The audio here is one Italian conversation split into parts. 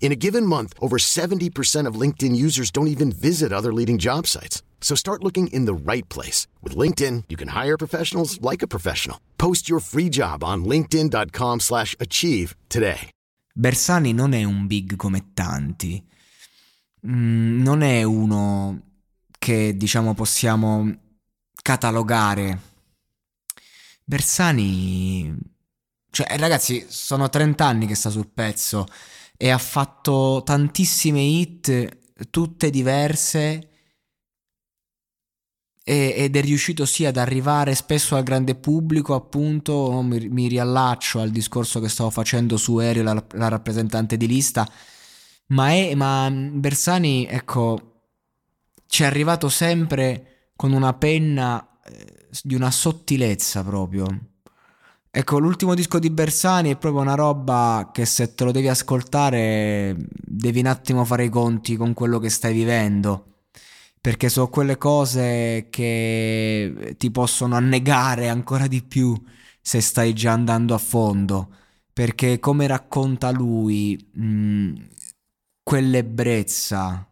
In a given month, over 70% of LinkedIn users don't even visit other leading job sites. So start looking in the right place. With LinkedIn, you can hire professionals like a professional. Post your free job on linkedin.com slash achieve today. Bersani non è un big come tanti. Mm, non è uno che, diciamo, possiamo catalogare. Bersani... Cioè, ragazzi, sono 30 anni che sta sul pezzo e ha fatto tantissime hit, tutte diverse, e, ed è riuscito sì ad arrivare spesso al grande pubblico, appunto, mi, mi riallaccio al discorso che stavo facendo su Aereo, la, la rappresentante di lista, ma, è, ma Bersani, ecco, ci è arrivato sempre con una penna eh, di una sottilezza proprio Ecco, l'ultimo disco di Bersani è proprio una roba che se te lo devi ascoltare devi un attimo fare i conti con quello che stai vivendo. Perché sono quelle cose che ti possono annegare ancora di più se stai già andando a fondo. Perché come racconta lui, mh, mm, quell'ebbrezza,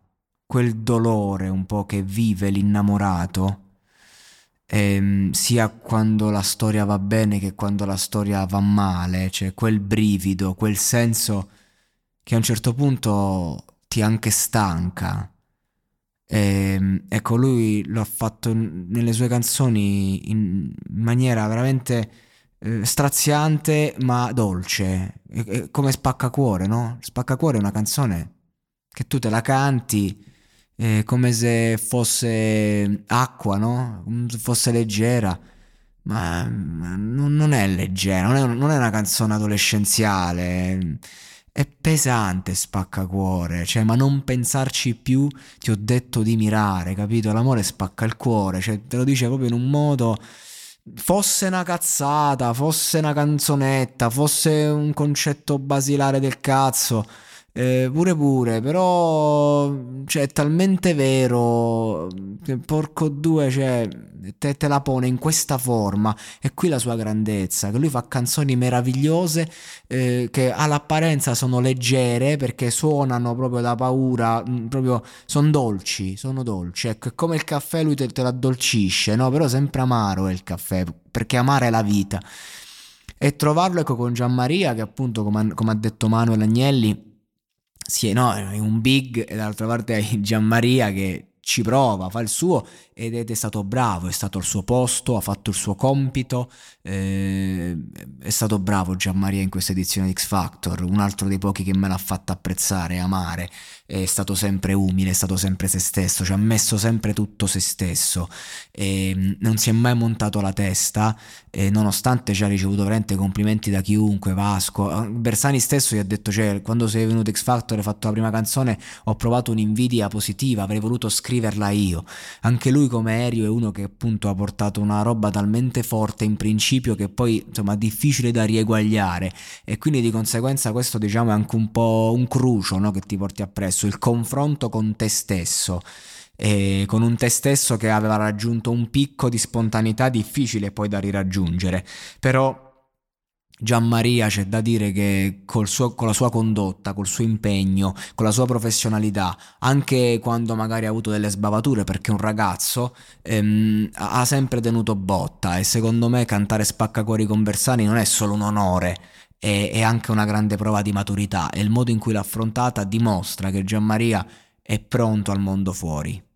quel dolore un po' che vive l'innamorato ehm, sia quando la storia va bene che quando la storia va male, cioè quel brivido, quel senso che a un certo punto ti anche stanca. E, ehm, ecco, lui lo ha fatto nelle sue canzoni in maniera veramente eh, straziante ma dolce, e, e come Spaccacuore, no? Spaccacuore è una canzone che tu te la canti eh, come se fosse acqua, no? Come se fosse leggera. Ma, non, è leggera, non è, non è una canzone adolescenziale. È pesante, spaccacuore, cioè, ma non pensarci più, ti ho detto di mirare, capito? L'amore spacca il cuore, cioè, te lo dice proprio in un modo fosse una cazzata, fosse una canzonetta, fosse un concetto basilare del cazzo, eh, pure pure, però cioè, è talmente vero che porco due, cioè, te, te, la pone in questa forma e qui la sua grandezza, che lui fa canzoni meravigliose eh, che all'apparenza sono leggere perché suonano proprio da paura, mm, proprio sono dolci, sono dolci, ecco, è come il caffè lui te, te l'addolcisce, no? Però sempre amaro è il caffè, perché amare è la vita. E trovarlo ecco con Gianmaria, che appunto, come, come ha detto Manuel Agnelli, sì, no, è un big e dall'altra parte hai Gianmaria che ci prova, fa il suo ed è stato bravo, è stato al suo posto, ha fatto il suo compito, eh, è stato bravo Gianmaria in questa edizione di X Factor, un altro dei pochi che me l'ha fatto apprezzare e amare, è stato sempre umile, è stato sempre se stesso, ci ha messo sempre tutto se stesso, e non si è mai montato la testa, nonostante ci ha ricevuto veramente complimenti da chiunque, Vasco, Bersani stesso gli ha detto, cioè, quando sei venuto X Factor e hai fatto la prima canzone ho provato un'invidia positiva, avrei voluto scriverla io, anche lui come Aereo è uno che appunto ha portato una roba talmente forte in principio che poi insomma difficile da rieguagliare e quindi di conseguenza questo diciamo è anche un po' un crucio no, che ti porti appresso, il confronto con te stesso. E con un te stesso che aveva raggiunto un picco di spontaneità difficile poi da riraggiungere. Però Gianmaria c'è da dire che suo, con la sua condotta, col suo impegno, con la sua professionalità, anche quando magari ha avuto delle sbavature perché è un ragazzo, ehm, ha sempre tenuto botta e secondo me cantare Spaccacuori con Bersani non è solo un onore, è, è anche una grande prova di maturità e il modo in cui l'ha affrontata dimostra che Gianmaria è pronto al mondo fuori.